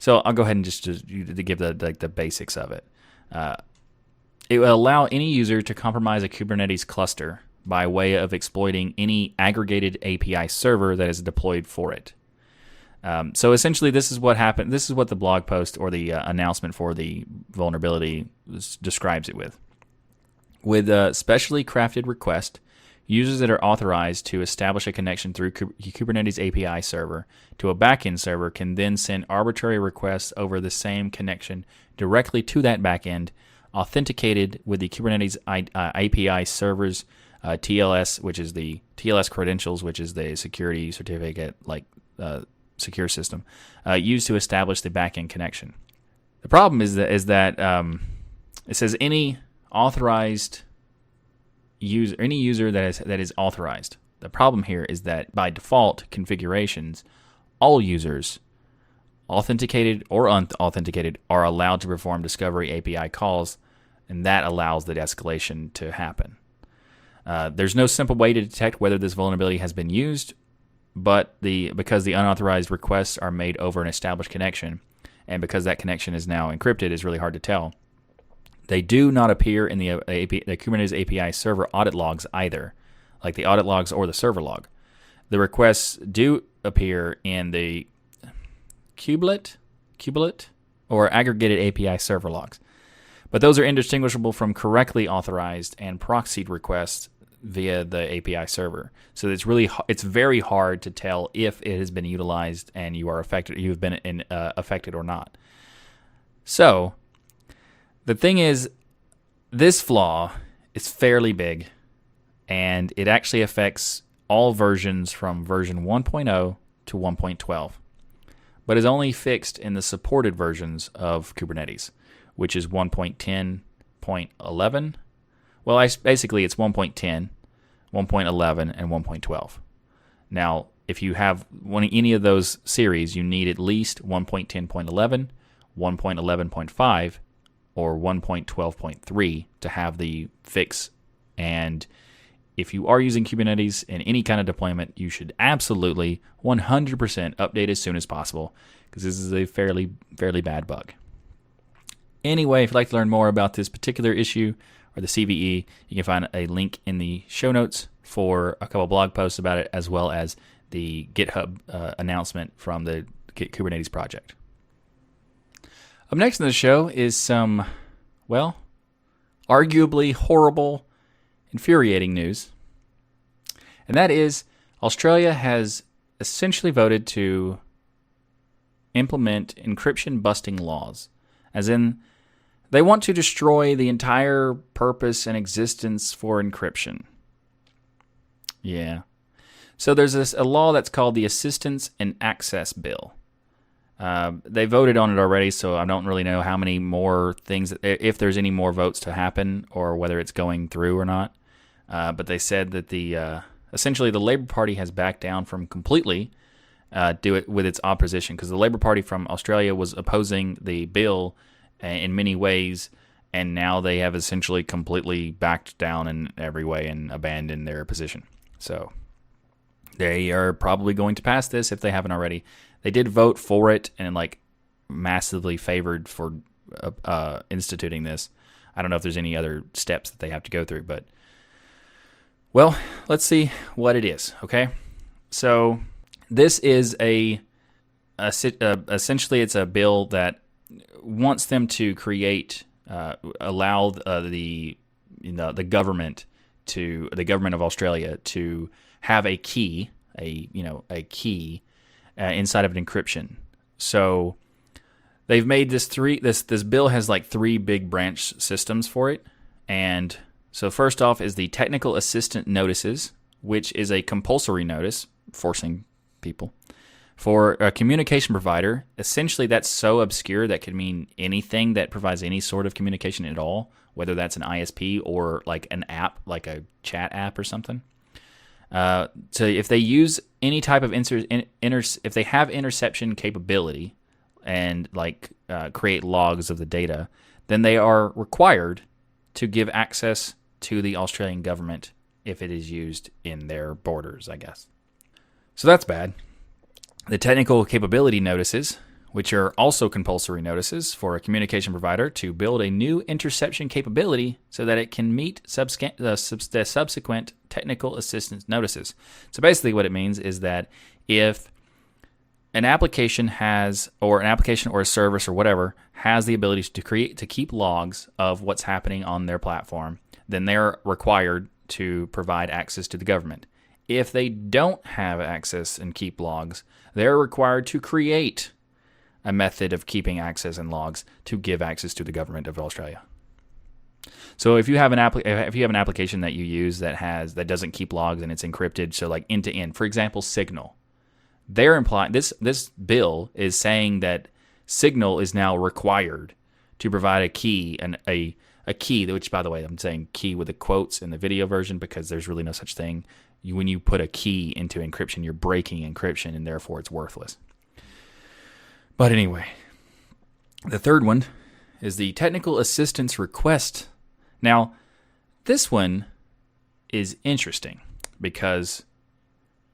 so I'll go ahead and just to, give the, the, the basics of it. Uh, it will allow any user to compromise a Kubernetes cluster by way of exploiting any aggregated API server that is deployed for it. Um, so essentially, this is what happened. This is what the blog post or the uh, announcement for the vulnerability describes it with. With a specially crafted request, users that are authorized to establish a connection through Kubernetes API server to a backend server can then send arbitrary requests over the same connection directly to that backend authenticated with the Kubernetes API uh, servers uh, TLS, which is the TLS credentials, which is the security certificate like uh, secure system uh, used to establish the backend connection. The problem is that is that um, it says any authorized user, any user that is that is authorized. The problem here is that by default configurations, all users authenticated or unauthenticated, are allowed to perform discovery API calls, and that allows the escalation to happen. Uh, there's no simple way to detect whether this vulnerability has been used, but the because the unauthorized requests are made over an established connection, and because that connection is now encrypted, is really hard to tell. They do not appear in the, uh, AP, the Kubernetes API server audit logs either, like the audit logs or the server log. The requests do appear in the kubelet, kubelet, or aggregated API server logs. But those are indistinguishable from correctly authorized and proxied requests via the API server. So it's really it's very hard to tell if it has been utilized and you are affected, you have been in, uh, affected or not. So the thing is, this flaw is fairly big, and it actually affects all versions from version 1.0 to 1.12 but is only fixed in the supported versions of Kubernetes, which is 1.10.11. Well, I, basically it's 1.10, 1.11, and 1.12. Now, if you have one any of those series, you need at least 1.10.11, 1.11.5, or 1.12.3 to have the fix. And if you are using Kubernetes in any kind of deployment, you should absolutely 100% update as soon as possible because this is a fairly fairly bad bug. Anyway, if you'd like to learn more about this particular issue or the CVE, you can find a link in the show notes for a couple blog posts about it, as well as the GitHub uh, announcement from the Kubernetes project. Up next in the show is some, well, arguably horrible infuriating news. And that is Australia has essentially voted to implement encryption busting laws, as in, they want to destroy the entire purpose and existence for encryption. Yeah. So there's this a law that's called the Assistance and Access Bill. Uh, they voted on it already, so I don't really know how many more things, if there's any more votes to happen, or whether it's going through or not. Uh, but they said that the uh, essentially the Labor Party has backed down from completely uh, do it with its opposition because the Labor Party from Australia was opposing the bill in many ways, and now they have essentially completely backed down in every way and abandoned their position. So they are probably going to pass this if they haven't already. They did vote for it and like massively favored for uh, uh, instituting this. I don't know if there's any other steps that they have to go through, but well, let's see what it is. Okay, so this is a, a uh, essentially it's a bill that wants them to create uh, allow uh, the you know, the government to the government of Australia to have a key, a you know a key uh, inside of an encryption. So they've made this three this this bill has like three big branch systems for it, and so first off is the technical assistant notices, which is a compulsory notice forcing people for a communication provider. Essentially, that's so obscure that could mean anything that provides any sort of communication at all, whether that's an ISP or like an app, like a chat app or something. Uh, so if they use any type of inter, inter, if they have interception capability and like uh, create logs of the data, then they are required to give access to the Australian government if it is used in their borders, I guess. So that's bad. The technical capability notices which are also compulsory notices for a communication provider to build a new interception capability so that it can meet the, the subsequent technical assistance notices. So basically, what it means is that if an application has, or an application or a service or whatever, has the ability to create, to keep logs of what's happening on their platform, then they're required to provide access to the government. If they don't have access and keep logs, they're required to create a method of keeping access and logs to give access to the government of Australia. So if you have an app, if you have an application that you use that has that doesn't keep logs and it's encrypted, so like end to end, for example, Signal, they're implying this this bill is saying that Signal is now required to provide a key and a a key, which by the way, I'm saying key with the quotes in the video version because there's really no such thing. You, when you put a key into encryption, you're breaking encryption and therefore it's worthless. But anyway, the third one is the technical assistance request. Now, this one is interesting because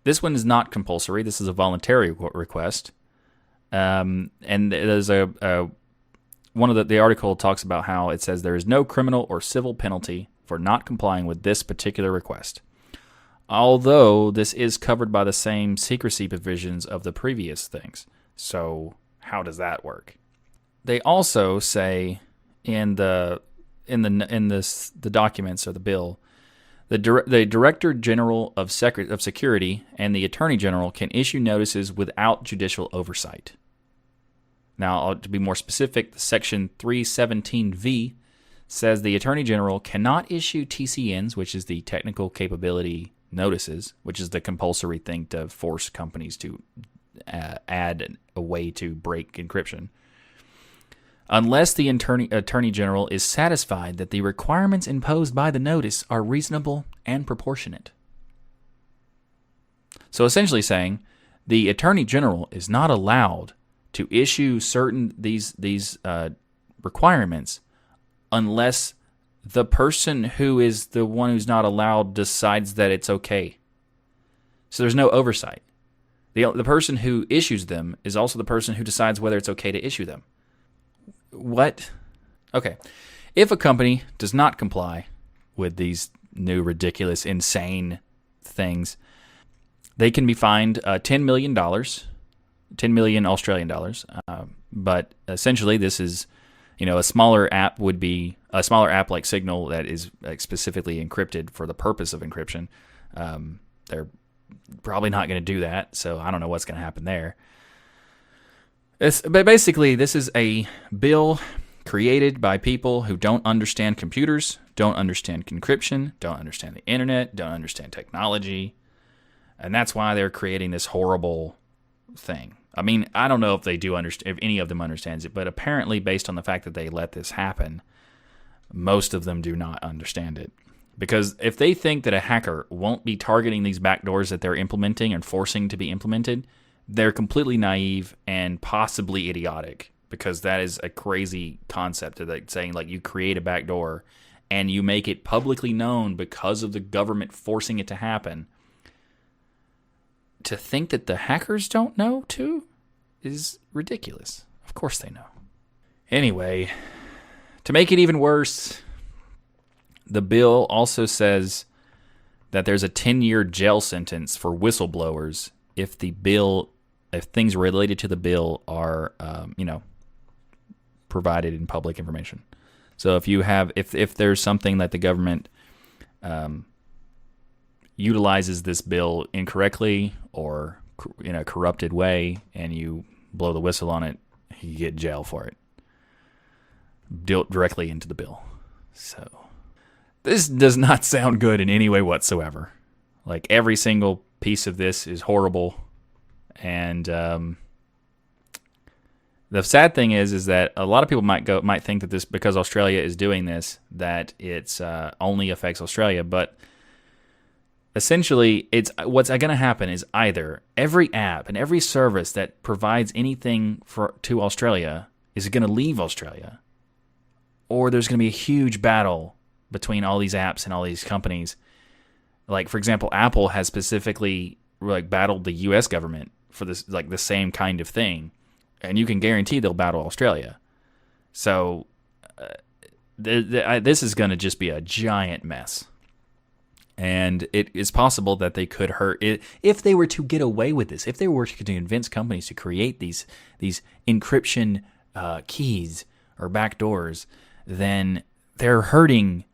this one is not compulsory. This is a voluntary request. Um, and there's a, a one of the, the article talks about how it says there is no criminal or civil penalty for not complying with this particular request. Although this is covered by the same secrecy provisions of the previous things. So how does that work? They also say in the in the in this the documents or the bill, the dir- the director general of Secret of security and the attorney general can issue notices without judicial oversight. Now, to be more specific, section 317V says the attorney general cannot issue TCNs, which is the technical capability notices, which is the compulsory thing to force companies to uh, add a way to break encryption. Unless the attorney, attorney general is satisfied that the requirements imposed by the notice are reasonable and proportionate. So essentially saying the attorney general is not allowed to issue certain these these uh, requirements unless the person who is the one who's not allowed decides that it's okay. So there's no oversight. The, the person who issues them is also the person who decides whether it's okay to issue them. What? Okay. If a company does not comply with these new, ridiculous, insane things, they can be fined uh, $10 million, 10 million Australian dollars. Uh, but essentially, this is, you know, a smaller app would be a smaller app like Signal that is like, specifically encrypted for the purpose of encryption. Um, they're probably not going to do that. So I don't know what's going to happen there. It's, but basically, this is a bill created by people who don't understand computers, don't understand encryption, don't understand the internet, don't understand technology. And that's why they're creating this horrible thing. I mean, I don't know if they do understand, if any of them understands it, but apparently, based on the fact that they let this happen, most of them do not understand it. Because if they think that a hacker won't be targeting these backdoors that they're implementing and forcing to be implemented, they're completely naive and possibly idiotic because that is a crazy concept of like saying like you create a backdoor and you make it publicly known because of the government forcing it to happen. To think that the hackers don't know too is ridiculous. Of course they know. Anyway, to make it even worse, the bill also says that there's a 10 year jail sentence for whistleblowers if the bill, if things related to the bill are, um, you know, provided in public information. So if you have, if, if there's something that the government um, utilizes this bill incorrectly or in a corrupted way and you blow the whistle on it, you get jail for it. Built directly into the bill. So this does not sound good in any way whatsoever. Like every single piece of this is horrible, and um, the sad thing is, is that a lot of people might go might think that this because Australia is doing this that it's uh, only affects Australia, but essentially, it's what's going to happen is either every app and every service that provides anything for to Australia is going to leave Australia, or there's going to be a huge battle between all these apps and all these companies. Like for example, Apple has specifically like battled the U.S. government for this like the same kind of thing, and you can guarantee they'll battle Australia. So uh, I, this is going to just be a giant mess. And it is possible that they could hurt it if they were to get away with this. If they were to convince companies to create these these encryption uh, keys or backdoors, then they're hurting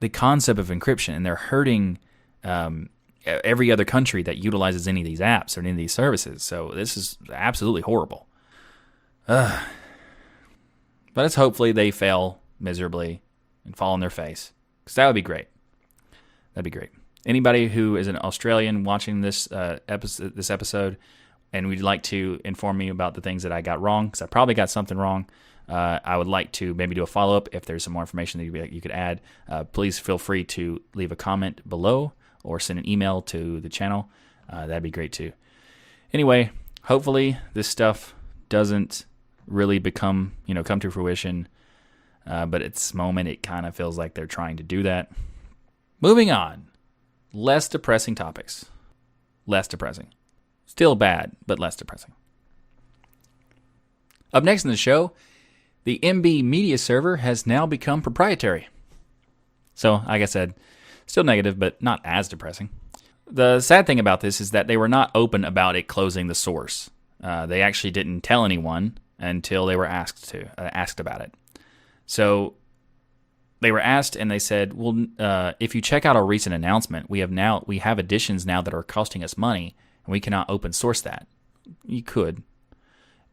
the concept of encryption and they're hurting um, every other country that utilizes any of these apps or any of these services. So this is absolutely horrible. Uh, but it's hopefully they fail miserably and fall on their face because that would be great. That'd be great. Anybody who is an Australian watching this uh, episode, this episode, and would like to inform me about the things that I got wrong, because I probably got something wrong uh, I would like to maybe do a follow up if there's some more information that you, could add. Uh, please feel free to leave a comment below or send an email to the channel. Uh, that'd be great too. Anyway, hopefully this stuff doesn't really become you know come to fruition. Uh, but at this moment, it kind of feels like they're trying to do that. Moving on, less depressing topics. Less depressing. Still bad, but less depressing. Up next in the show, the Emby media server has now become proprietary. So, like I said, still negative, but not as depressing. The sad thing about this is that they were not open about it closing the source. Uh, they actually didn't tell anyone until they were asked to uh, asked about it. So they were asked, and they said, "Well, uh, if you check out our recent announcement, we have now we have additions now that are costing us money, and we cannot open source that. You could,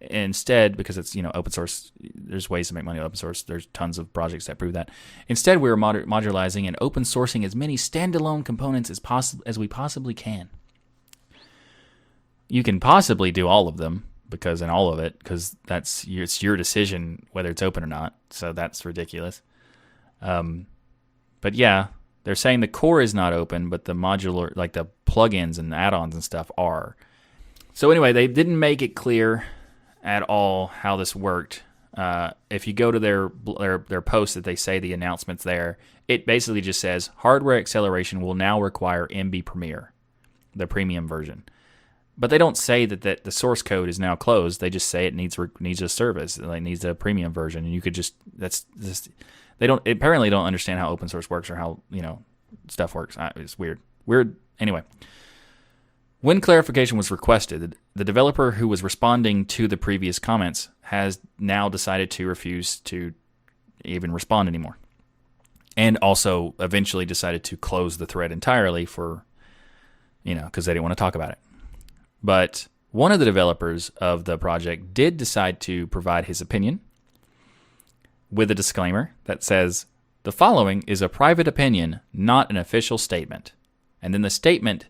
Instead, because it's you know open source, there's ways to make money open source. There's tons of projects that prove that. Instead, we're mod- modularizing and open sourcing as many standalone components as possible as we possibly can. You can possibly do all of them because in all of it, because that's it's your decision whether it's open or not. So that's ridiculous. Um, but yeah, they're saying the core is not open, but the modular, like the plugins and add-ons and stuff, are. So anyway, they didn't make it clear at all how this worked. Uh, if you go to their, their their post that they say the announcements there, it basically just says hardware acceleration will now require Emby Premiere, the premium version. But they don't say that, that the source code is now closed. They just say it needs needs a service, it needs a premium version, and you could just that's just they don't apparently don't understand how open source works or how you know stuff works. It's weird, weird. Anyway, when clarification was requested, the developer who was responding to the previous comments has now decided to refuse to even respond anymore. And also eventually decided to close the thread entirely for, you know, because they didn't want to talk about it. But one of the developers of the project did decide to provide his opinion. with a disclaimer that says the following is a private opinion, not an official statement. And then the statement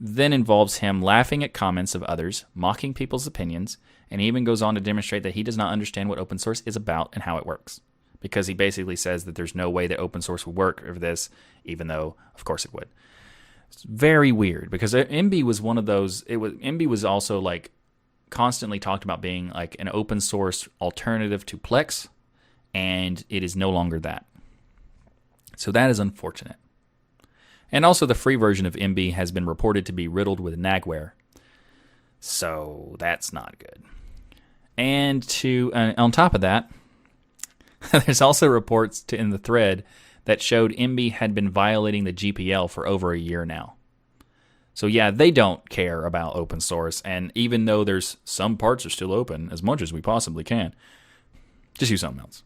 then involves him laughing at comments of others, mocking people's opinions, and he even goes on to demonstrate that he does not understand what open source is about and how it works. Because he basically says that there's no way that open source would work over this, even though, of course, it would. It's very weird because Emby was one of those. It was Emby was also like constantly talked about being like an open source alternative to Plex, and it is no longer that. So that is unfortunate. And also, the free version of Emby has been reported to be riddled with nagware. So that's not good. And to uh, on top of that, (laughs) there's also reports to, in the thread that showed Emby had been violating the GPL for over a year now. So yeah, they don't care about open source, and even though there's some parts are still open as much as we possibly can, just use something else.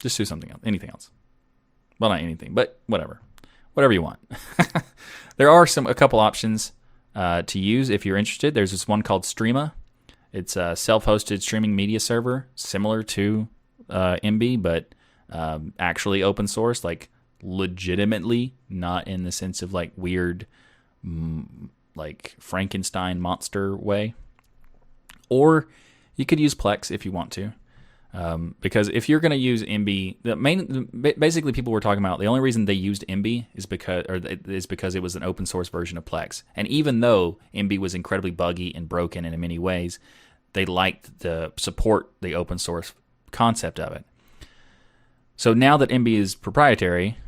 Just do something else, anything else. Well, not anything, but whatever, whatever you want. (laughs) there are some a couple options uh, to use if you're interested. There's this one called Streama. It's a self-hosted streaming media server similar to uh, Emby, but um, actually open source, like legitimately, not in the sense of like weird, like Frankenstein monster way. Or you could use Plex if you want to. Um, because if you're going to use Emby, the main basically people were talking about the only reason they used Emby is because or is because it was an open source version of Plex. And even though Emby was incredibly buggy and broken in many ways, they liked the support the open source concept of it. So now that Emby is proprietary,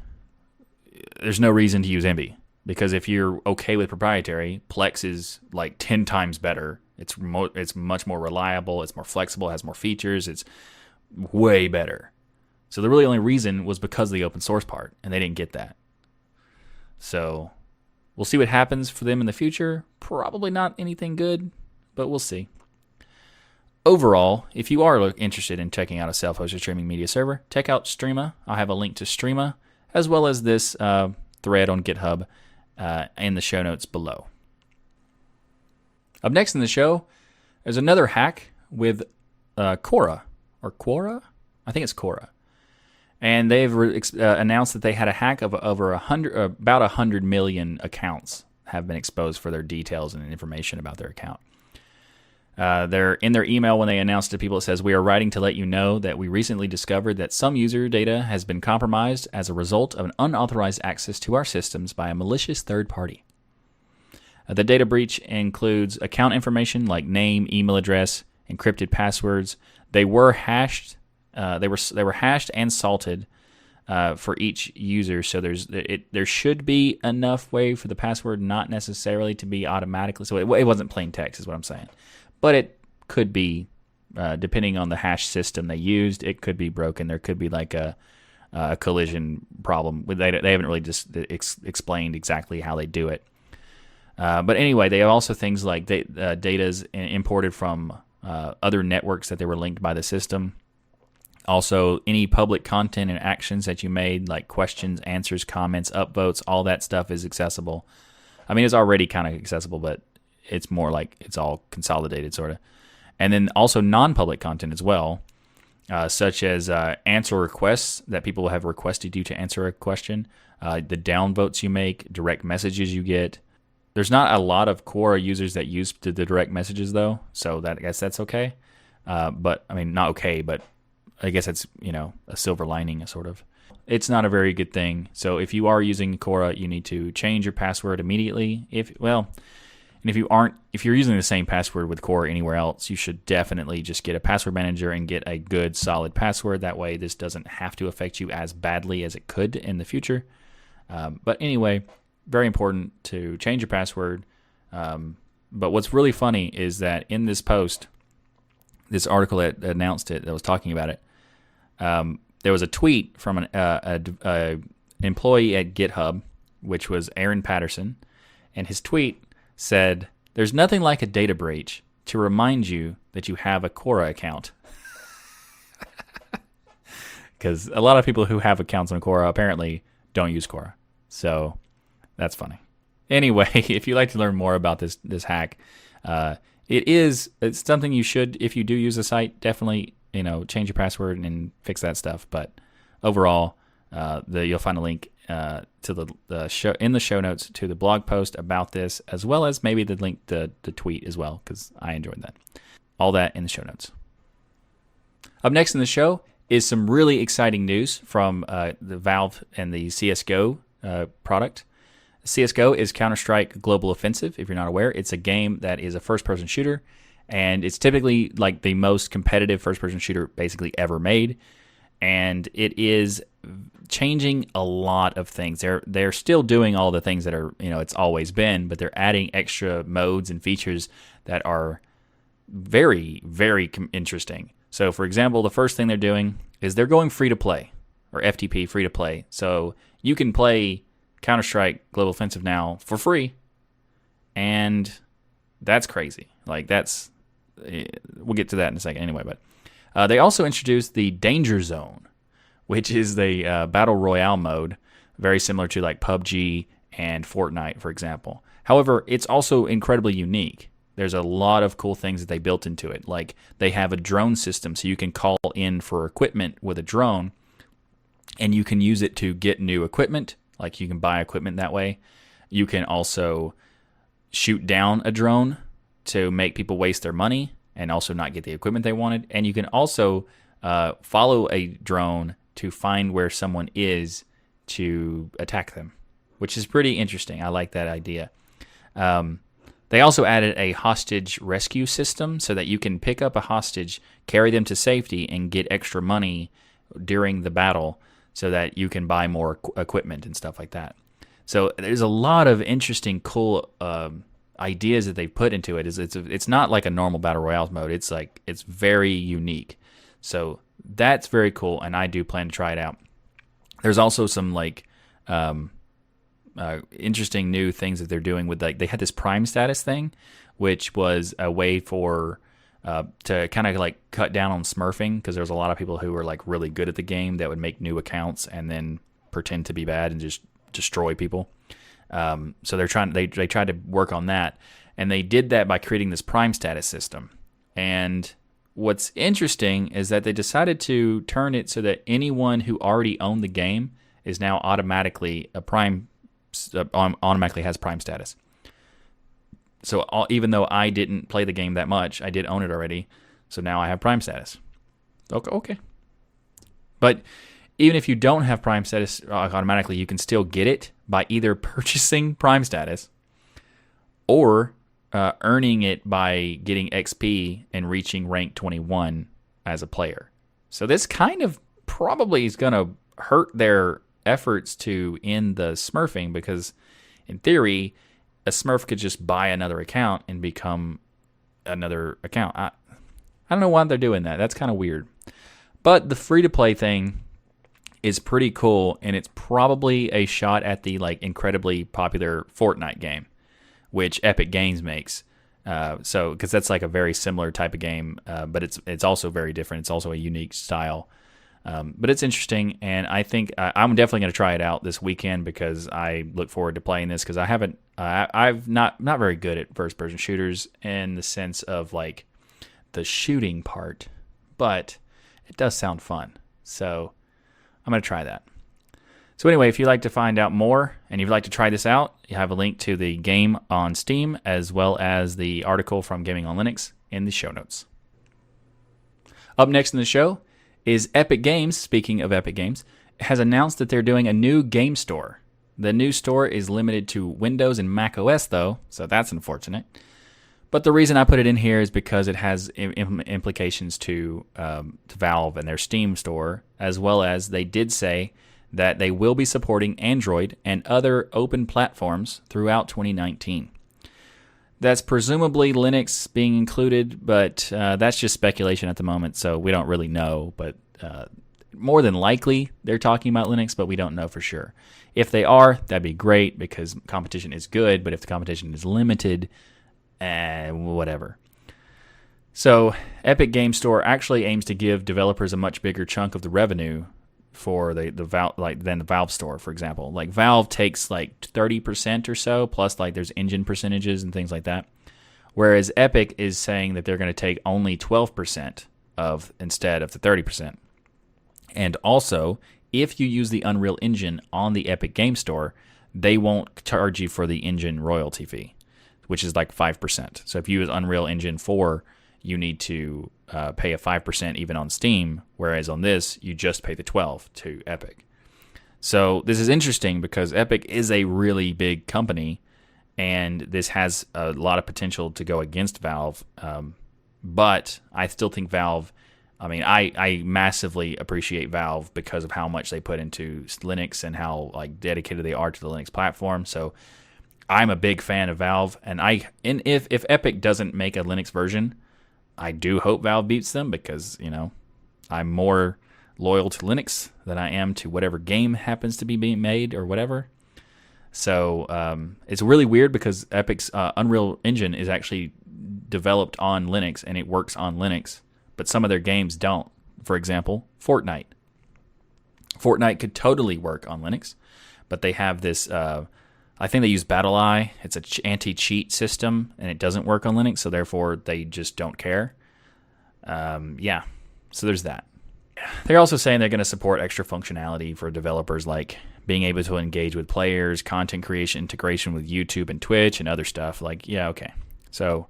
there's no reason to use Emby because if you're okay with proprietary, Plex is like 10 times better it's mo- it's much more reliable. It's more flexible. Has more features. It's way better. So the really only reason was because of the open source part, and they didn't get that. So we'll see what happens for them in the future. Probably not anything good, but we'll see. Overall, if you are interested in checking out a self-hosted streaming media server, check out Streama. I'll have a link to Streama as well as this uh, thread on GitHub uh, in the show notes below. Up next in the show, there's another hack with uh, Quora or Quora. I think it's Quora, and they've re- uh, announced that they had a hack of over a hundred, uh, about a hundred million accounts have been exposed for their details and information about their account. Uh, they're in their email when they announced to people. It says, "We are writing to let you know that we recently discovered that some user data has been compromised as a result of an unauthorized access to our systems by a malicious third party. Uh, the data breach includes account information like name, email address, encrypted passwords. They were hashed. Uh, they were they were hashed and salted uh, for each user. So there's it, there should be enough way for the password not necessarily to be automatically. So it, it wasn't plain text, is what I'm saying, but it could be uh, depending on the hash system they used. It could be broken. There could be like a a collision problem. They, they haven't really just ex- explained exactly how they do it. Uh, but anyway, they have also things like da- uh, data is imported from uh, other networks that they were linked by the system. Also, any public content and actions that you made, like questions, answers, comments, upvotes, all that stuff is accessible. I mean, it's already kind of accessible, but it's more like it's all consolidated, sort of. And then also non public content as well, uh, such as uh, answer requests that people have requested you to answer a question, uh, the downvotes you make, direct messages you get, there's not a lot of Quora users that use the, direct messages though, so that I guess that's okay. Uh, but I mean, not okay, but I guess it's you know a silver lining, sort of. It's not a very good thing. So if you are using Quora, you need to change your password immediately. If well, and if you aren't, if you're using the same password with Quora anywhere else, you should definitely just get a password manager and get a good solid password. That way, this doesn't have to affect you as badly as it could in the future. Um, but anyway, very important to change your password. Um, but what's really funny is that in this post, this article that announced it, that was talking about it, um, there was a tweet from an uh, a, a employee at GitHub, which was Aaron Patterson, and his tweet said, "There's nothing like a data breach to remind you that you have a Quora account." (laughs) Because a lot of people who have accounts on Quora apparently don't use Quora. So that's funny. Anyway, (laughs) if you'd like to learn more about this this hack, uh, it is it's something you should if you do use the site definitely you know, change your password and fix that stuff. But overall, uh, the, you'll find a link uh, to the, the show in the show notes to the blog post about this, as well as maybe the link to the tweet as well, because I enjoyed that. All that in the show notes. Up next in the show is some really exciting news from uh, the Valve and the CS:GO uh, product. CS:GO is Counter Strike Global Offensive. If you're not aware, it's a game that is a first-person shooter, and it's typically like the most competitive first-person shooter basically ever made. And it is changing a lot of things. They're they're still doing all the things that are you know it's always been, but they're adding extra modes and features that are very very interesting. So, for example, the first thing they're doing is they're going free to play or FTP free to play. So you can play Counter Strike Global Offensive now for free, and that's crazy. Like that's eh, we'll get to that in a second anyway. But uh, they also introduced the Danger Zone, which is the uh, battle royale mode, very similar to like PUBG and Fortnite, for example. However, it's also incredibly unique. There's a lot of cool things that they built into it. Like they have a drone system, so you can call in for equipment with a drone, and you can use it to get new equipment like you can buy equipment that way. You can also shoot down a drone to make people waste their money and also not get the equipment they wanted. And you can also uh, follow a drone to find where someone is to attack them, which is pretty interesting. I like that idea. Um, they also added a hostage rescue system so that you can pick up a hostage, carry them to safety, and get extra money during the battle so that you can buy more equipment and stuff like that. So there's a lot of interesting, cool um, ideas that they put into it. Is it's it's not like a normal battle royale mode. It's like it's very unique. So that's very cool, and I do plan to try it out. There's also some like um, uh, interesting new things that they're doing with like they had this Prime status thing, which was a way for uh, to kind of like cut down on smurfing because there's a lot of people who are like really good at the game that would make new accounts and then pretend to be bad and just destroy people. Um, so they're trying they they tried to work on that, and they did that by creating this prime status system. And what's interesting is that they decided to turn it so that anyone who already owned the game is now automatically a prime uh, automatically has prime status so all, even though I didn't play the game that much, I did own it already. So now I have Prime status. Okay, okay. But even if you don't have Prime status uh, automatically, you can still get it by either (laughs) purchasing Prime status or uh, earning it by getting XP and reaching rank 21 as a player. So this kind of probably is going to hurt their efforts to end the smurfing because, in theory, a Smurf could just buy another account and become another account. I, I don't know why they're doing that. That's kind of weird. But the free to play thing is pretty cool, and it's probably a shot at the like incredibly popular Fortnite game, which Epic Games makes. Uh, so because that's like a very similar type of game, uh, but it's it's also very different. It's also a unique style. Um, but it's interesting, and I think uh, I'm definitely going to try it out this weekend because I look forward to playing this because I haven't, uh, I've not not very good at first person shooters in the sense of like the shooting part, but it does sound fun. So I'm going to try that. So anyway, if you'd like to find out more and you'd like to try this out, you have a link to the game on Steam as well as the article from Gaming on Linux in the show notes. Up next in the show is Epic Games, speaking of Epic Games, has announced that they're doing a new game store. The new store is limited to Windows and Mac OS, though, so that's unfortunate. But the reason I put it in here is because it has implications to, um, to Valve and their Steam store, as well as they did say that they will be supporting Android and other open platforms throughout 2019. That's presumably Linux being included, but uh, that's just speculation at the moment, so we don't really know. But uh, more than likely, they're talking about Linux, but we don't know for sure. If they are, that'd be great because competition is good, but if the competition is limited, eh, whatever. So, Epic Game Store actually aims to give developers a much bigger chunk of the revenue for the the Valve like than the Valve store, for example. Like Valve takes like thirty percent or so, plus like there's engine percentages and things like that. Whereas Epic is saying that they're going to take only twelve percent of instead of the 30%. And also, if you use the Unreal Engine on the Epic Game Store, they won't charge you for the engine royalty fee, which is like 5%. So if you use Unreal Engine 4, you need to uh, pay a 5% even on Steam, whereas on this, you just pay the 12 to Epic. So this is interesting because Epic is a really big company, and this has a lot of potential to go against Valve. Um, but I still think Valve. I mean, I, I massively appreciate Valve because of how much they put into Linux and how like dedicated they are to the Linux platform. So I'm a big fan of Valve, and I and if if Epic doesn't make a Linux version, I do hope Valve beats them because you know I'm more loyal to Linux than I am to whatever game happens to be being made or whatever. So um, it's really weird because Epic's uh, Unreal Engine is actually developed on Linux and it works on Linux, but some of their games don't. For example, Fortnite. Fortnite could totally work on Linux, but they have this. Uh, I think they use BattlEye. It's an anti-cheat system, and it doesn't work on Linux, so therefore they just don't care. Um, yeah, so there's that. They're also saying they're going to support extra functionality for developers like being able to engage with players, content creation, integration with YouTube and Twitch, and other stuff. Like, yeah, okay. So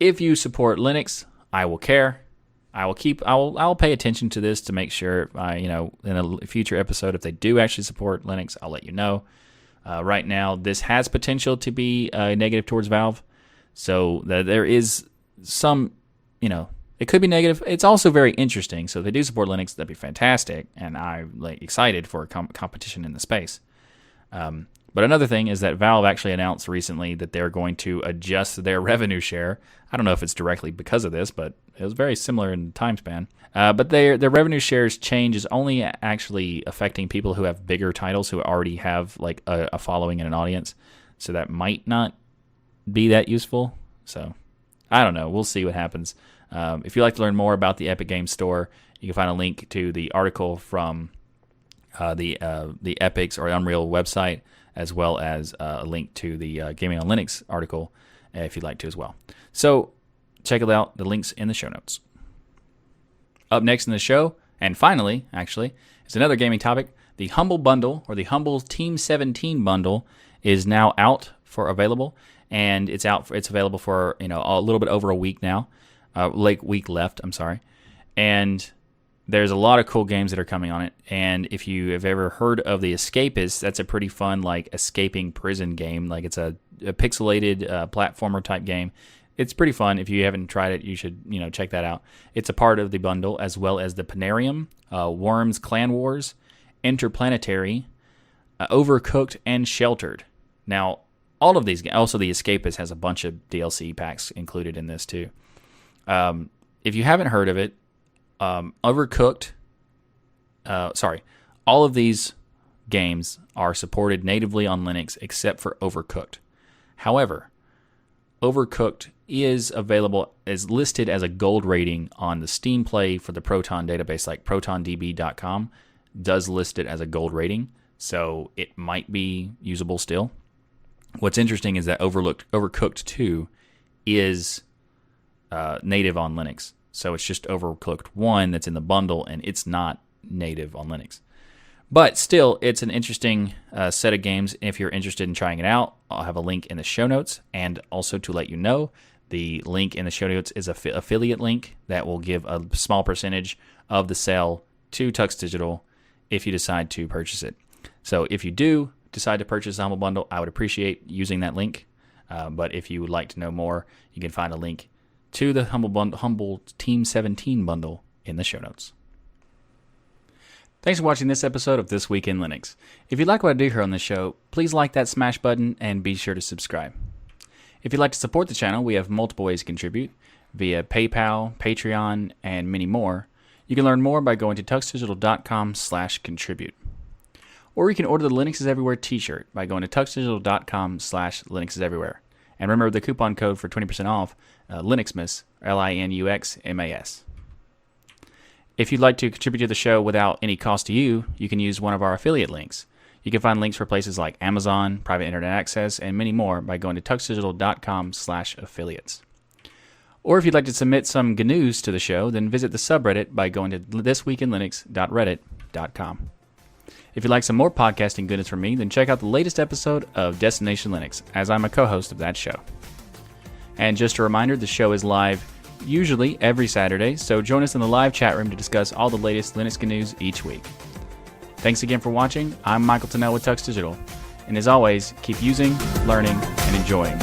if you support Linux, I will care. I will keep. I will. I will pay attention to this to make sure. I, you know, in a future episode, if they do actually support Linux, I'll let you know. Uh, right now, this has potential to be uh, negative towards Valve, so there is some, you know, it could be negative. It's also very interesting. So if they do support Linux, that'd be fantastic, and I'm like excited for com- competition in the space. Um, but another thing is that Valve actually announced recently that they're going to adjust their (laughs) revenue share. I don't know if it's directly because of this, but it was very similar in time span. Uh, but their their revenue shares change is only actually affecting people who have bigger titles who already have like a, a following and an audience. So that might not be that useful. So I don't know. We'll see what happens. Um, if you'd like to learn more about the Epic Games Store, you can find a link to the article from uh, the uh, the Epic's or Unreal website as well as uh, a link to the uh, Gaming on Linux article uh, if you'd like to as well. So check it out. The links in the show notes. Up next in the show, and finally, actually, is another gaming topic. The Humble Bundle or the Humble Team 17 bundle is now out for available, and it's out. For, it's available for you know a little bit over a week now, uh, like week left. I'm sorry, and there's a lot of cool games that are coming on it. And if you have ever heard of The Escapist, that's a pretty fun, like, escaping prison game. Like, it's a, a pixelated uh, platformer type game. It's pretty fun. If you haven't tried it, you should, you know, check that out. It's a part of the bundle, as well as the Penarium, uh, Worms Clan Wars, Interplanetary, uh, Overcooked, and Sheltered. Now, all of these, also The Escapist has a bunch of DLC packs included in this too. Um, if you haven't heard of it, um, Overcooked. Uh, sorry, all of these games are supported natively on Linux except for Overcooked. However, Overcooked is available is listed as a gold rating on the Steam Play for the Proton database, like ProtonDB.com does list it as a gold rating, so it might be usable still. What's interesting is that Overlooked Overcooked 2 is uh, native on Linux. So it's just Overcooked 1 that's in the bundle, and it's not native on Linux. But still, it's an interesting uh, set of games. If you're interested in trying it out, I'll have a link in the show notes. And also to let you know, the link in the show notes is a f- affiliate link that will give a small percentage of the sale to Tux Digital if you decide to purchase it. So if you do decide to purchase the Bundle, I would appreciate using that link. Uh, but if you would like to know more, you can find a link to the Humble, Bund- Humble Team 17 bundle in the show notes. Thanks for watching this episode of This Week in Linux. If you like what I do here on the show, please like that smash button and be sure to subscribe. If you'd like to support the channel, we have multiple ways to contribute via PayPal, Patreon, and many more. You can learn more by going to tuxdigital.com slash contribute. Or you can order the Linux is Everywhere t-shirt by going to tuxdigital.com slash Linux is Everywhere. And remember the coupon code for 20% off, uh, Linuxmas, L I N U X M A S. If you'd like to contribute to the show without any cost to you, you can use one of our affiliate links. You can find links for places like Amazon, private internet access, and many more by going to tuxdigital.com slash affiliates. Or if you'd like to submit some GNews to the show, then visit the subreddit by going to thisweekinlinux.reddit.com. If you'd like some more podcasting goodness from me, then check out the latest episode of Destination Linux, as I'm a co host of that show. And just a reminder the show is live usually every Saturday, so join us in the live chat room to discuss all the latest Linux news each week. Thanks again for watching. I'm Michael Tunnell with Tux Digital. And as always, keep using, learning, and enjoying